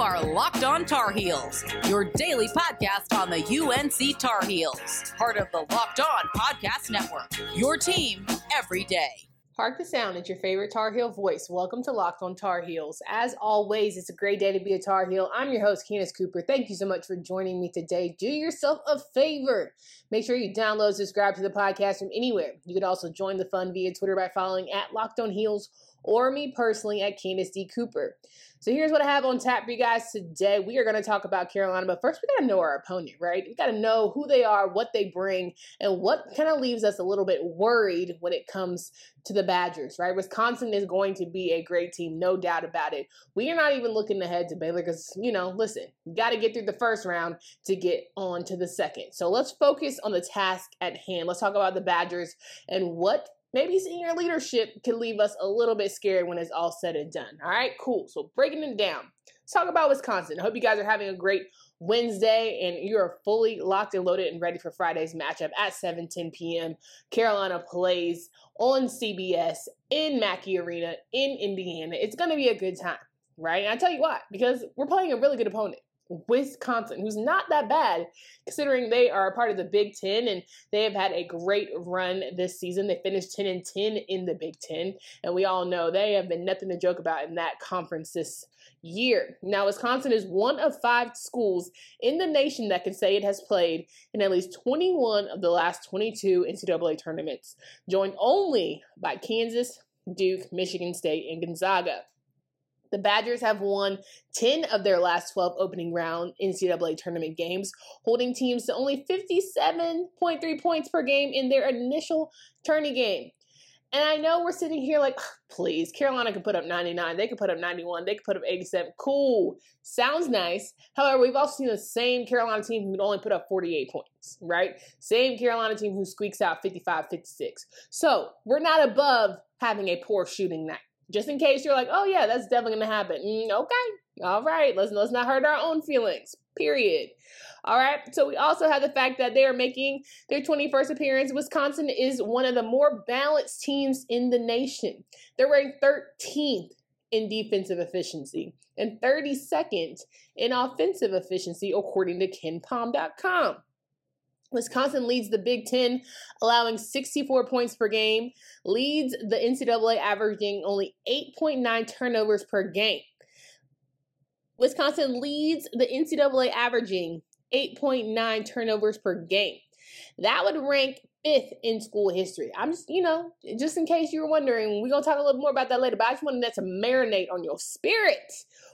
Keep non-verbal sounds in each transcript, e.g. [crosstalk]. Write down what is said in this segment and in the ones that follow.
are Locked On Tar Heels, your daily podcast on the UNC Tar Heels, part of the Locked On Podcast Network. Your team every day. Park the sound at your favorite Tar Heel voice. Welcome to Locked on Tar Heels. As always, it's a great day to be a Tar Heel. I'm your host, Candace Cooper. Thank you so much for joining me today. Do yourself a favor. Make sure you download, subscribe to the podcast from anywhere. You can also join the fun via Twitter by following at Locked on Heels or me personally at Candace D. Cooper. So here's what I have on tap for you guys today. We are going to talk about Carolina, but first we got to know our opponent, right? We got to know who they are, what they bring, and what kind of leaves us a little bit worried when it comes to the Badgers, right? Wisconsin is going to be a great team, no doubt about it. We are not even looking ahead to Baylor because, you know, listen, you got to get through the first round to get on to the second. So let's focus on the task at hand. Let's talk about the Badgers and what maybe senior leadership can leave us a little bit scared when it's all said and done. All right, cool. So breaking it down, let's talk about Wisconsin. I hope you guys are having a great Wednesday and you are fully locked and loaded and ready for Friday's matchup at 7 10 p.m. Carolina plays on CBS in Mackey Arena in Indiana. It's going to be a good time, right? And I tell you why, because we're playing a really good opponent. Wisconsin, who's not that bad considering they are a part of the Big Ten and they have had a great run this season. They finished 10 and 10 in the Big Ten, and we all know they have been nothing to joke about in that conference this year. Now, Wisconsin is one of five schools in the nation that can say it has played in at least 21 of the last 22 NCAA tournaments, joined only by Kansas, Duke, Michigan State, and Gonzaga. The Badgers have won 10 of their last 12 opening round NCAA tournament games, holding teams to only 57.3 points per game in their initial tourney game. And I know we're sitting here like, please, Carolina could put up 99, they could put up 91, they could put up 87. Cool. Sounds nice. However, we've also seen the same Carolina team who only put up 48 points, right? Same Carolina team who squeaks out 55 56. So we're not above having a poor shooting night just in case you're like, oh yeah, that's definitely gonna happen. Mm, okay, all right, let's let's not hurt our own feelings. Period. All right. So we also have the fact that they are making their 21st appearance. Wisconsin is one of the more balanced teams in the nation. They're ranked 13th in defensive efficiency and 32nd in offensive efficiency, according to KenPom.com. Wisconsin leads the Big Ten, allowing 64 points per game, leads the NCAA averaging only 8.9 turnovers per game. Wisconsin leads the NCAA averaging 8.9 turnovers per game. That would rank fifth in school history. I'm just, you know, just in case you were wondering, we're going to talk a little more about that later, but I just wanted that to marinate on your spirit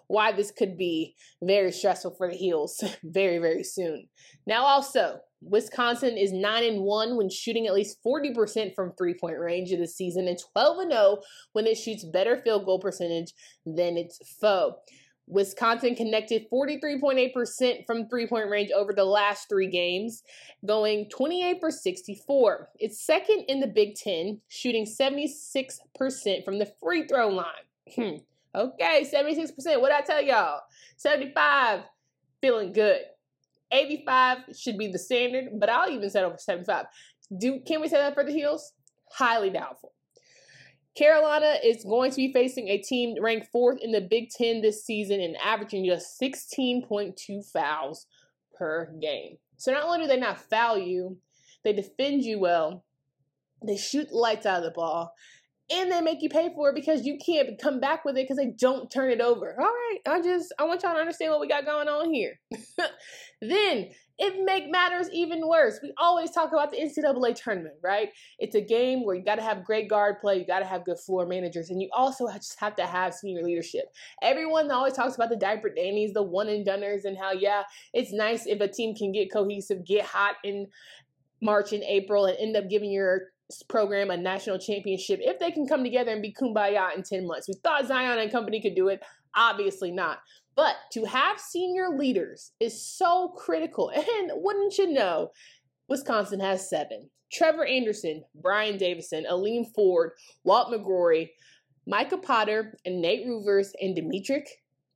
why this could be very stressful for the Heels [laughs] very, very soon. Now, also, Wisconsin is 9 and 1 when shooting at least 40% from three-point range of the season and 12 and 0 when it shoots better field goal percentage than its foe. Wisconsin connected 43.8% from three point range over the last three games, going 28 for 64. It's second in the Big Ten, shooting 76% from the free throw line. Hmm. okay, 76%. What I tell y'all? 75, feeling good. 85 should be the standard, but I'll even settle for 75. Do can we say that for the Heels? Highly doubtful. Carolina is going to be facing a team ranked fourth in the Big Ten this season and averaging just 16.2 fouls per game. So not only do they not foul you, they defend you well, they shoot lights out of the ball, and they make you pay for it because you can't come back with it because they don't turn it over. All right, I just I want y'all to understand what we got going on here. [laughs] then it make matters even worse. We always talk about the NCAA tournament, right? It's a game where you got to have great guard play, you got to have good floor managers, and you also just have to have senior leadership. Everyone always talks about the diaper dandies, the one and doners, and how yeah, it's nice if a team can get cohesive, get hot in March and April, and end up giving your program a national championship if they can come together and be kumbaya in 10 months. We thought Zion and company could do it. Obviously not. But to have senior leaders is so critical. [laughs] And wouldn't you know, Wisconsin has seven. Trevor Anderson, Brian Davison, Aleem Ford, Walt McGrory, Micah Potter, and Nate Reuvers and D'Mitrik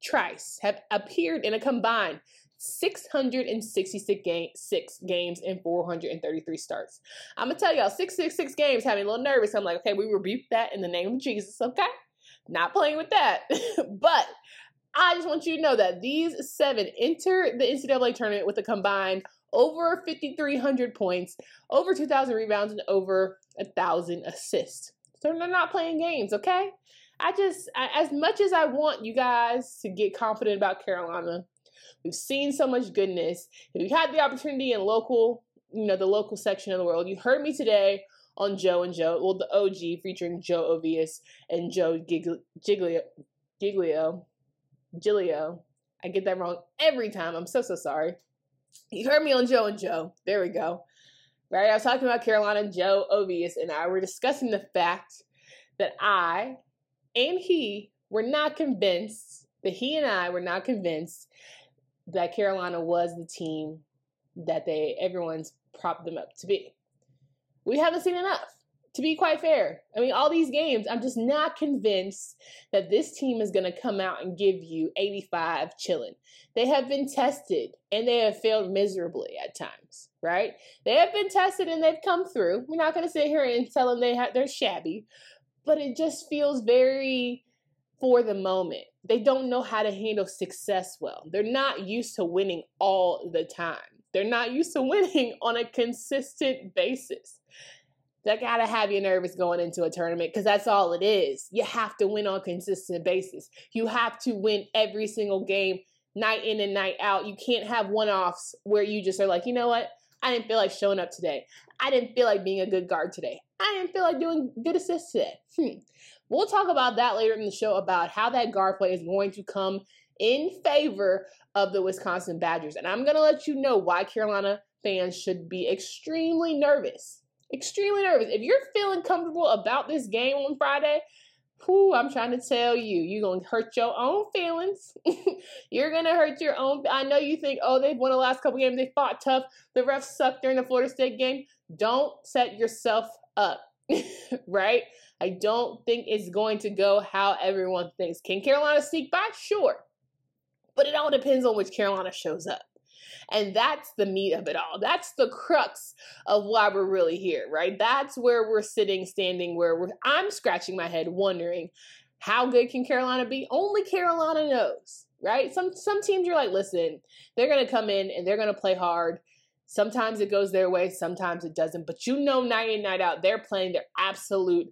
Trice have appeared in a combined 666 game, six games and 433 starts. I'm gonna tell y'all, 666 games having a little nervous. I'm like, okay, we rebuke that in the name of Jesus, okay? Not playing with that. [laughs] but I just want you to know that these seven enter the NCAA tournament with a combined over 5,300 points, over 2,000 rebounds, and over 1,000 assists. So they're not playing games, okay? I just, as much as I want you guys to get confident about Carolina, we've seen so much goodness. If you had the opportunity in local, you know, the local section of the world, you heard me today on Joe and Joe, well, the OG featuring Joe Ovies and Joe Giglio, Giglio, Giglio. I get that wrong every time. I'm so, so sorry. You heard me on Joe and Joe. There we go. Right? I was talking about Carolina Joe Ovies, and I were discussing the fact that I and he were not convinced, that he and I were not convinced that Carolina was the team that they everyone's propped them up to be. We haven't seen enough to be quite fair. I mean, all these games, I'm just not convinced that this team is going to come out and give you 85 chilling. They have been tested and they have failed miserably at times, right? They have been tested and they've come through. We're not going to sit here and tell them they have, they're shabby, but it just feels very for the moment. They don't know how to handle success well. They're not used to winning all the time. They're not used to [laughs] winning on a consistent basis that gotta have you nervous going into a tournament because that's all it is. You have to win on a consistent basis. You have to win every single game, night in and night out. You can't have one offs where you just are like, you know what? I didn't feel like showing up today. I didn't feel like being a good guard today. I didn't feel like doing good assists today. Hmm. We'll talk about that later in the show about how that guard play is going to come in favor of the Wisconsin Badgers. And I'm going to let you know why Carolina fans should be extremely nervous extremely nervous. If you're feeling comfortable about this game on Friday, whoo, I'm trying to tell you, you're going to hurt your own feelings. [laughs] you're going to hurt your own. I know you think, oh, they've won the last couple games. They fought tough. The refs sucked during the Florida State game. Don't set yourself up, [laughs] right? I don't think it's going to go how everyone thinks. Can Carolina sneak by? Sure. But it all depends on which Carolina shows up. And that's the meat of it all. That's the crux of why we're really here, right? That's where we're sitting, standing, where we're, I'm scratching my head wondering how good can Carolina be? Only Carolina knows, right? Some some teams you're like, listen, they're gonna come in and they're gonna play hard. Sometimes it goes their way, sometimes it doesn't. But you know, night in, night out, they're playing their absolute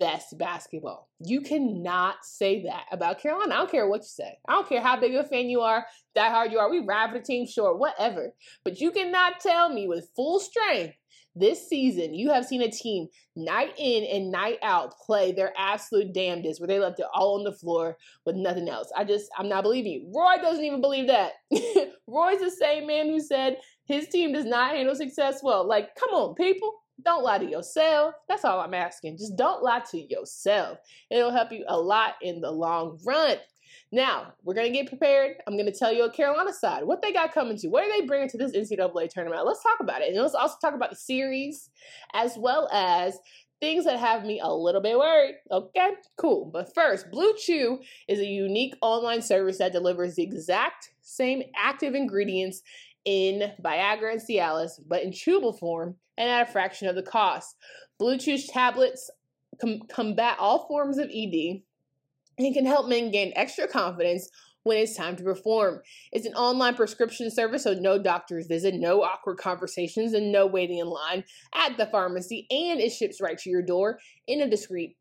best basketball. You cannot say that about Carolina. I don't care what you say. I don't care how big of a fan you are, that hard you are. We ride for the team, sure, whatever. But you cannot tell me with full strength this season you have seen a team night in and night out play their absolute damnedest where they left it all on the floor with nothing else. I just, I'm not believing you. Roy doesn't even believe that. [laughs] Roy's the same man who said his team does not handle success well. Like, come on, people. Don't lie to yourself. That's all I'm asking. Just don't lie to yourself. It'll help you a lot in the long run. Now, we're going to get prepared. I'm going to tell you a Carolina side, what they got coming to, what are they bringing to this NCAA tournament. Let's talk about it. And let's also talk about the series as well as things that have me a little bit worried. Okay, cool. But first, Blue Chew is a unique online service that delivers the exact same active ingredients in Viagra and Cialis, but in chewable form and at a fraction of the cost. Blue Chew tablets com- combat all forms of ED and can help men gain extra confidence when it's time to perform. It's an online prescription service, so no doctor's visit, no awkward conversations, and no waiting in line at the pharmacy, and it ships right to your door in a discreet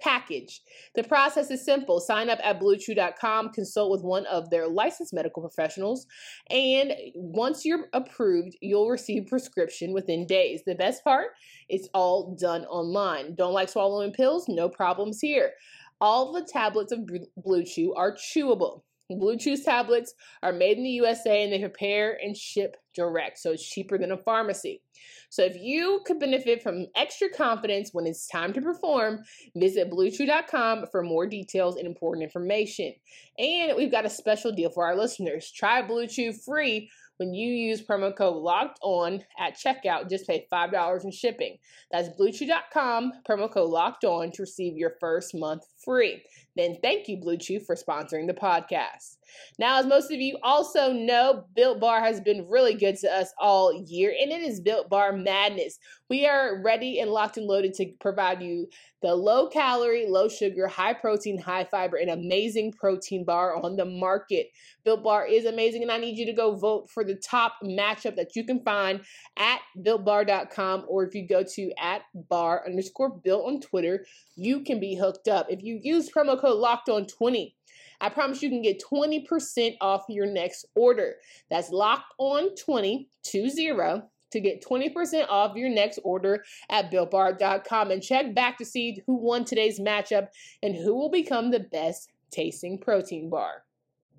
package. The process is simple. Sign up at bluechew.com, consult with one of their licensed medical professionals, and once you're approved, you'll receive prescription within days. The best part, it's all done online. Don't like swallowing pills? No problems here. All the tablets of Blue Chew are chewable. Blue Chew's tablets are made in the USA and they prepare and ship direct, so it's cheaper than a pharmacy. So if you could benefit from extra confidence when it's time to perform, visit bluechew.com for more details and important information. And we've got a special deal for our listeners. Try Blue Chew free when you use promo code locked on at checkout just pay $5 in shipping that's bluechew.com promo code locked on to receive your first month free then thank you, Blue Chew, for sponsoring the podcast. Now, as most of you also know, Built Bar has been really good to us all year, and it is Built Bar Madness. We are ready and locked and loaded to provide you the low calorie, low sugar, high protein, high fiber, and amazing protein bar on the market. Built Bar is amazing, and I need you to go vote for the top matchup that you can find at builtbar.com or if you go to at bar underscore built on Twitter, you can be hooked up. If you use promo code locked on 20, I promise you can get 20% off your next order. That's locked on 20 20 to get 20% off your next order at builtbar.com and check back to see who won today's matchup and who will become the best tasting protein bar.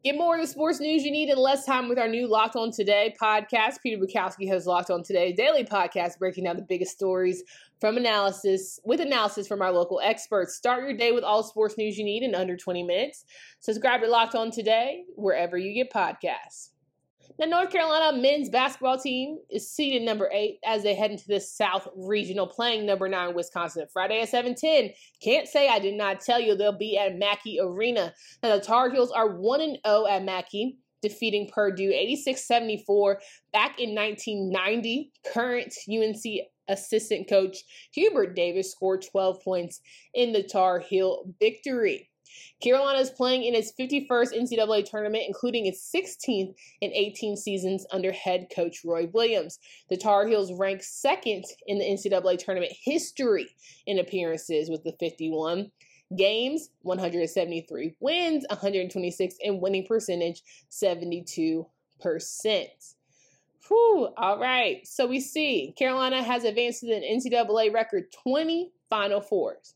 Get more of the sports news you need in less time with our new Locked On Today podcast. Peter Bukowski has Locked On Today daily podcast breaking down the biggest stories from analysis with analysis from our local experts. Start your day with all sports news you need in under 20 minutes. Subscribe to Locked On Today wherever you get podcasts. The North Carolina men's basketball team is seeded number eight as they head into the South Regional, playing number nine Wisconsin Friday at 7:10. Can't say I did not tell you they'll be at Mackey Arena. Now the Tar Heels are one and zero oh at Mackey defeating Purdue 86-74 back in 1990. Current UNC assistant coach Hubert Davis scored 12 points in the Tar Heel victory. Carolina is playing in its 51st NCAA tournament, including its 16th in 18 seasons under head coach Roy Williams. The Tar Heels rank second in the NCAA tournament history in appearances with the 51 games, 173 wins, 126, and winning percentage 72%. Whew, all right. So we see Carolina has advanced to an NCAA record 20 Final Fours.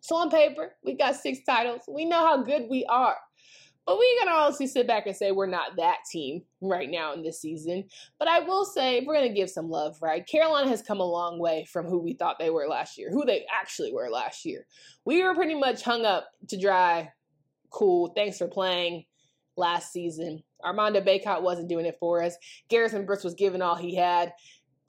So on paper, we got six titles. We know how good we are. But we can honestly sit back and say we're not that team right now in this season. But I will say we're going to give some love, right? Carolina has come a long way from who we thought they were last year, who they actually were last year. We were pretty much hung up to dry. Cool. Thanks for playing last season. Armando Bacot wasn't doing it for us. Garrison Brooks was giving all he had.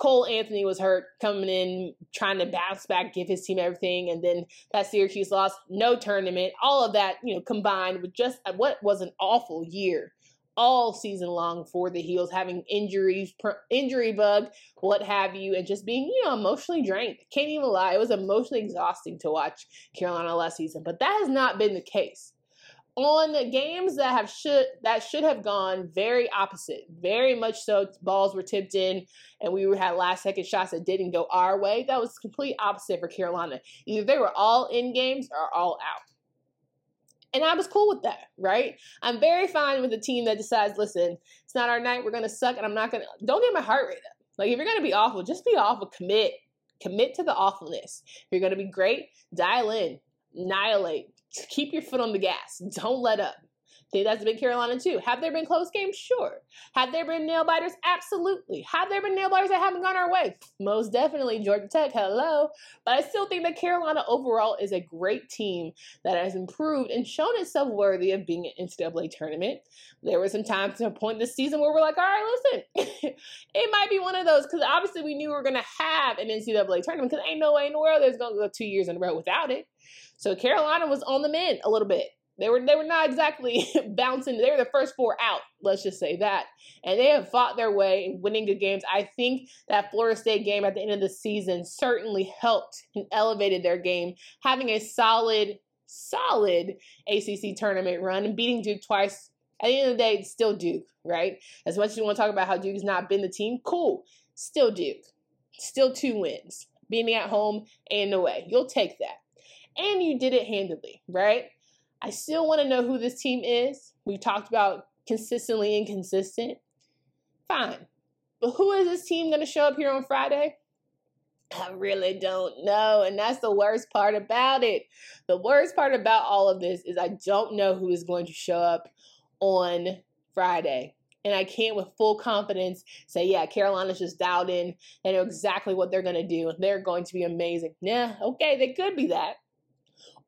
Cole Anthony was hurt, coming in, trying to bounce back, give his team everything, and then that Syracuse loss, no tournament, all of that, you know, combined with just what was an awful year all season long for the Heels, having injuries, injury bug, what have you, and just being, you know, emotionally drained. Can't even lie, it was emotionally exhausting to watch Carolina last season, but that has not been the case on the games that have should that should have gone very opposite, very much so. Balls were tipped in, and we had last second shots that didn't go our way. That was complete opposite for Carolina. Either they were all in games or all out. And I was cool with that, right? I'm very fine with a team that decides, listen, it's not our night, we're gonna suck, and I'm not gonna don't get my heart rate up. Like if you're gonna be awful, just be awful, commit. Commit to the awfulness. If you're gonna be great, dial in, annihilate, keep your foot on the gas. Don't let up. That's been Carolina too. Have there been close games? Sure. Have there been nail biters? Absolutely. Have there been nail biters that haven't gone our way? Most definitely. Georgia Tech, hello. But I still think that Carolina overall is a great team that has improved and shown itself worthy of being an NCAA tournament. There were some times to a point this season where we're like, all right, listen, [laughs] it might be one of those because obviously we knew we were going to have an NCAA tournament because ain't no way in the world there's going to go two years in a row without it. So Carolina was on the mend a little bit. They were they were not exactly [laughs] bouncing. They were the first four out. Let's just say that, and they have fought their way, winning good games. I think that Florida State game at the end of the season certainly helped and elevated their game, having a solid, solid ACC tournament run and beating Duke twice. At the end of the day, it's still Duke, right? As much as you want to talk about how Duke's not been the team, cool, still Duke, still two wins, being at home and away. You'll take that and you did it handedly, right? I still want to know who this team is. We've talked about consistently inconsistent. Fine. But who is this team going to show up here on Friday? I really don't know. And that's the worst part about it. The worst part about all of this is I don't know who is going to show up on Friday. And I can't with full confidence say, yeah, Carolina's just dialed in. They know exactly what they're going to do. They're going to be amazing. Yeah, okay, they could be that.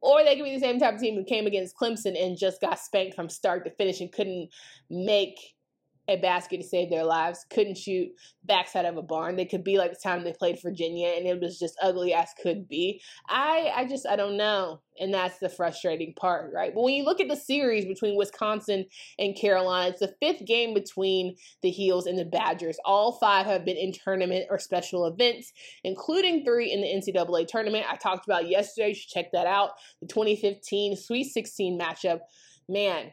Or they could be the same type of team who came against Clemson and just got spanked from start to finish and couldn't make a basket to save their lives, couldn't shoot backside of a barn. They could be like the time they played Virginia and it was just ugly as could be. I I just I don't know. And that's the frustrating part, right? But when you look at the series between Wisconsin and Carolina, it's the fifth game between the Heels and the Badgers. All five have been in tournament or special events, including three in the NCAA tournament. I talked about yesterday. You should check that out. The 2015 Sweet 16 matchup. Man,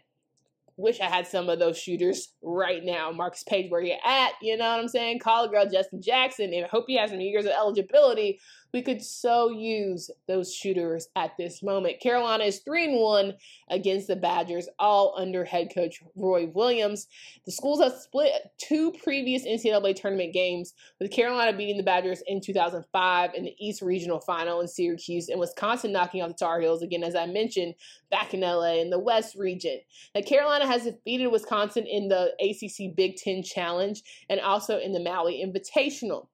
wish I had some of those shooters right now. Marcus Paige, where you at? You know what I'm saying? Call a girl Justin Jackson, and hope he has some years of eligibility we could so use those shooters at this moment. Carolina is 3 and 1 against the Badgers, all under head coach Roy Williams. The schools have split two previous NCAA tournament games, with Carolina beating the Badgers in 2005 in the East Regional Final in Syracuse, and Wisconsin knocking out the Tar Heels again, as I mentioned, back in LA in the West region. Now, Carolina has defeated Wisconsin in the ACC Big Ten Challenge and also in the Maui Invitational.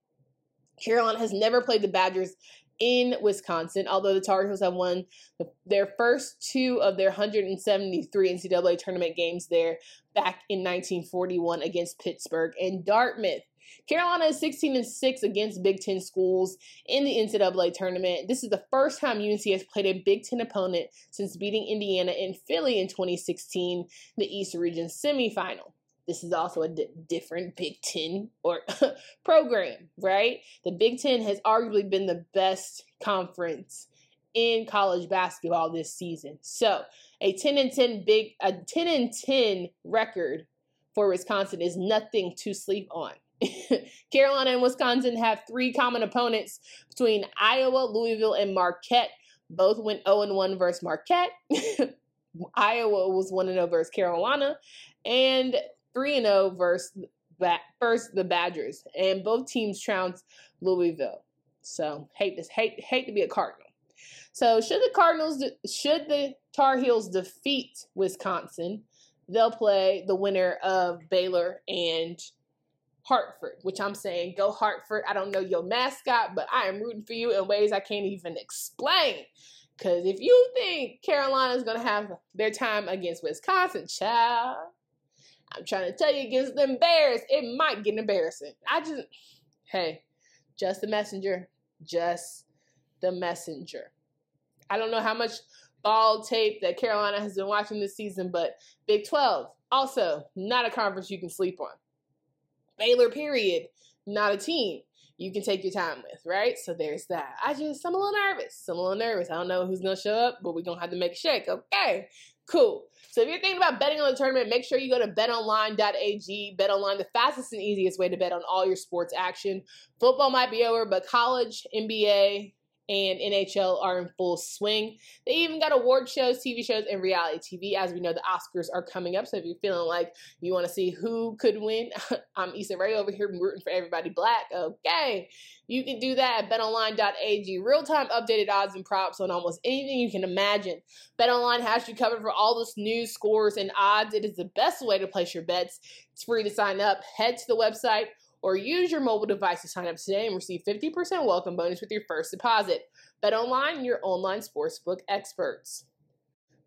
Carolina has never played the Badgers in Wisconsin, although the Tar Heels have won their first two of their 173 NCAA tournament games there back in 1941 against Pittsburgh and Dartmouth. Carolina is 16 and 6 against Big Ten schools in the NCAA tournament. This is the first time UNC has played a Big Ten opponent since beating Indiana and Philly in 2016, the East Region semifinal. This is also a different Big Ten or [laughs] program, right? The Big Ten has arguably been the best conference in college basketball this season. So a 10 and 10 big a 10 and 10 record for Wisconsin is nothing to sleep on. [laughs] Carolina and Wisconsin have three common opponents between Iowa, Louisville, and Marquette. Both went 0 1 versus Marquette. [laughs] Iowa was 1 0 versus Carolina. And 3 0 versus first the Badgers, and both teams trounced Louisville. So hate this, hate hate to be a Cardinal. So should the Cardinals, should the Tar Heels defeat Wisconsin, they'll play the winner of Baylor and Hartford, which I'm saying go Hartford. I don't know your mascot, but I am rooting for you in ways I can't even explain. Because if you think Carolina's to have their time against Wisconsin, child, I'm trying to tell you against them Bears, it might get embarrassing. I just, hey, just the messenger, just the messenger. I don't know how much ball tape that Carolina has been watching this season, but Big 12, also not a conference you can sleep on. Baylor, period, not a team you can take your time with, right? So there's that. I just, I'm a little nervous. I'm a little nervous. I don't know who's going to show up, but we're going to have to make a shake. Okay, cool. So if you're thinking about betting on the tournament, make sure you go to betonline.ag. BetOnline, the fastest and easiest way to bet on all your sports action. Football might be over, but college, NBA, and NHL are in full swing. They even got award shows, TV shows, and reality TV. As we know, the Oscars are coming up. So if you're feeling like you want to see who could win, [laughs] I'm Issa Rae over here rooting for everybody black. Okay. You can do that at betonline.ag. Real time updated odds and props on almost anything you can imagine. BetOnline has you covered for all this news, scores, and odds. It is the best way to place your bets. It's free to sign up. Head to the website or use your mobile device to sign up today and receive 50% welcome bonus with your first deposit. Bet online, your online sportsbook experts.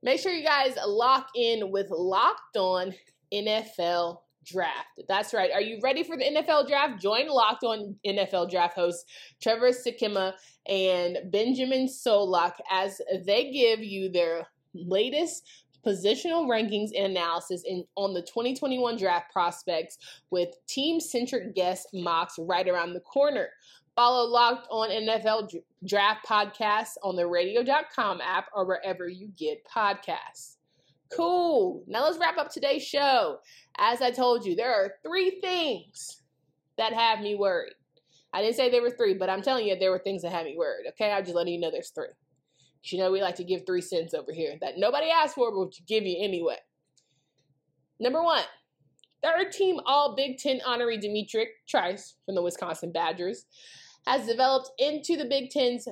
Make sure you guys lock in with Locked On NFL Draft. That's right. Are you ready for the NFL Draft? Join Locked On NFL Draft hosts Trevor Sikkema and Benjamin Solak as they give you their latest positional rankings and analysis in, on the 2021 draft prospects with team centric guest mocks right around the corner. Follow Locked On NFL Draft Podcasts on the radio.com app or wherever you get podcasts. Cool. Now let's wrap up today's show. As I told you, there are three things that have me worried. I didn't say there were three, but I'm telling you there were things that had me worried. Okay, I'm just letting you know there's three. You know, we like to give three cents over here that nobody asked for, but we'll give you anyway. Number one, third team All Big Ten honoree D'Mitrik Trice from the Wisconsin Badgers has developed into the Big Ten's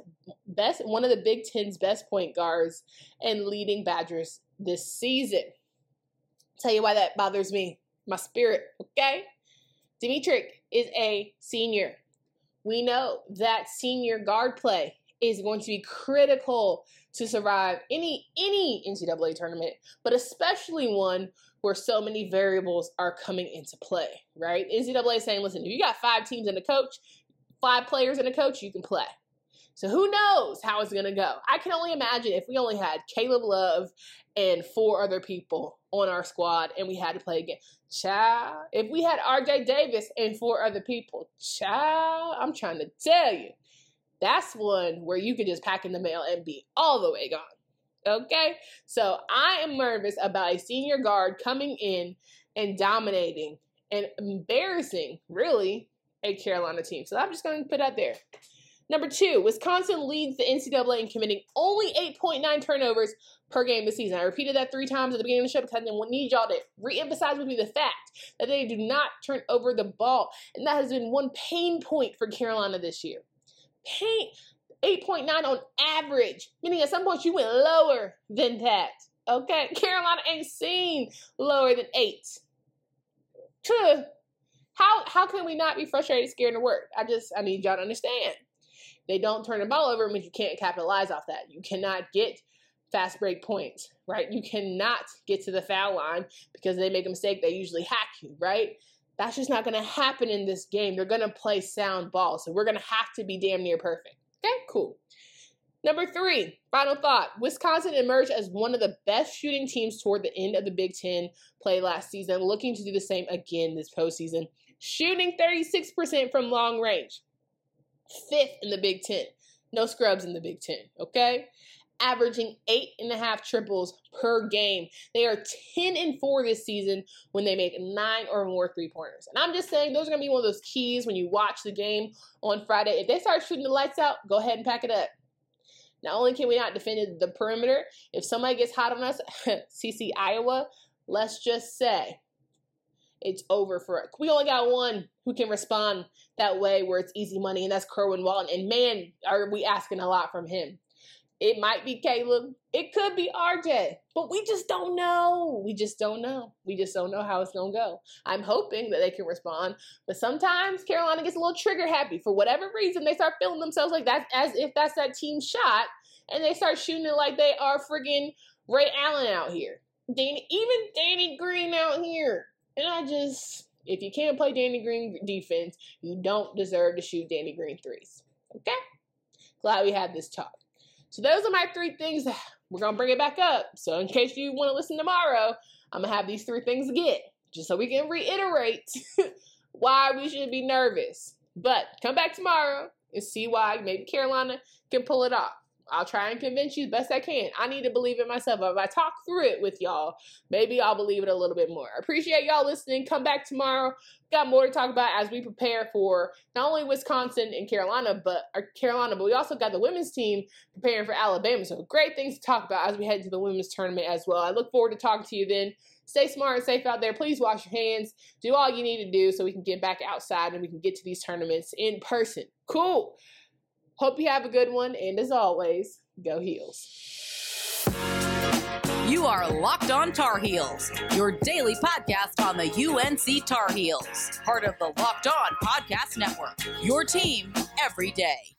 best, one of the Big Ten's best point guards and leading Badgers this season. Tell you why that bothers me. My spirit, okay? D'Mitrik is a senior. We know that senior guard play is going to be critical to survive any any NCAA tournament, but especially one where so many variables are coming into play, right? NCAA is saying, listen, if you got five teams and a coach, five players and a coach, you can play. So who knows how it's gonna go? I can only imagine if we only had Caleb Love and four other people on our squad and we had to play again. Child, if we had RJ Davis and four other people, child, I'm trying to tell you, that's one where you could just pack in the mail and be all the way gone. Okay? So I am nervous about a senior guard coming in and dominating and embarrassing, really, a Carolina team. So I'm just going to put that there. Number two, Wisconsin leads the NCAA in committing only 8.9 turnovers per game this season. I repeated that three times at the beginning of the show because I need y'all to re-emphasize with me the fact that they do not turn over the ball. And that has been one pain point for Carolina this year. Pain 8.9 on average, meaning at some point you went lower than that. Okay, [laughs] Carolina ain't seen lower than eight. How how can we not be frustrated, scared, to work? I just I need y'all to understand. They don't turn the ball over, means you can't capitalize off that. You cannot get fast break points, right? You cannot get to the foul line because they make a mistake, they usually hack you, right? That's just not going to happen in this game. They're going to play sound ball. So we're going to have to be damn near perfect. Okay, cool. Number three, final thought. Wisconsin emerged as one of the best shooting teams toward the end of the Big Ten play last season, looking to do the same again this postseason. Shooting 36% from long range, fifth in the Big Ten. No scrubs in the Big Ten, okay? Averaging eight and a half triples per game. They are 10 and 4 this season when they make nine or more three pointers. And I'm just saying, those are going to be one of those keys when you watch the game on Friday. If they start shooting the lights out, go ahead and pack it up. Not only can we not defend the perimeter, if somebody gets hot on us, [laughs] CC Iowa, let's just say it's over for it. We only got one who can respond that way where it's easy money, and that's Kerwin Walton. And man, are we asking a lot from him. It might be Caleb. It could be RJ. But we just don't know. We just don't know. We just don't know how it's going to go. I'm hoping that they can respond. But sometimes Carolina gets a little trigger happy. For whatever reason, they start feeling themselves like that as if that's that team shot. And they start shooting it like they are friggin' Ray Allen out here. Danny, even Danny Green out here. And I just, if you can't play Danny Green defense, you don't deserve to shoot Danny Green threes. Okay? Glad we had this talk. So those are my three things. We're gonna bring it back up. So in case you want to listen tomorrow, I'm gonna have these three things again, just so we can reiterate [laughs] why we should be nervous. But come back tomorrow and see why maybe Carolina can pull it off. I'll try and convince you the best I can. I need to believe it myself. If I talk through it with y'all, maybe I'll believe it a little bit more. Appreciate y'all listening. Come back tomorrow. Got more to talk about as we prepare for not only Wisconsin and Carolina, but uh, Carolina, but we also got the women's team preparing for Alabama. So great things to talk about as we head to the women's tournament as well. I look forward to talking to you then. Stay smart and safe out there. Please wash your hands. Do all you need to do so we can get back outside and we can get to these tournaments in person. Cool. Hope you have a good one. And as always, go Heels. You are Locked On Tar Heels, your daily podcast on the UNC Tar Heels, part of the Locked On Podcast Network. Your team every day.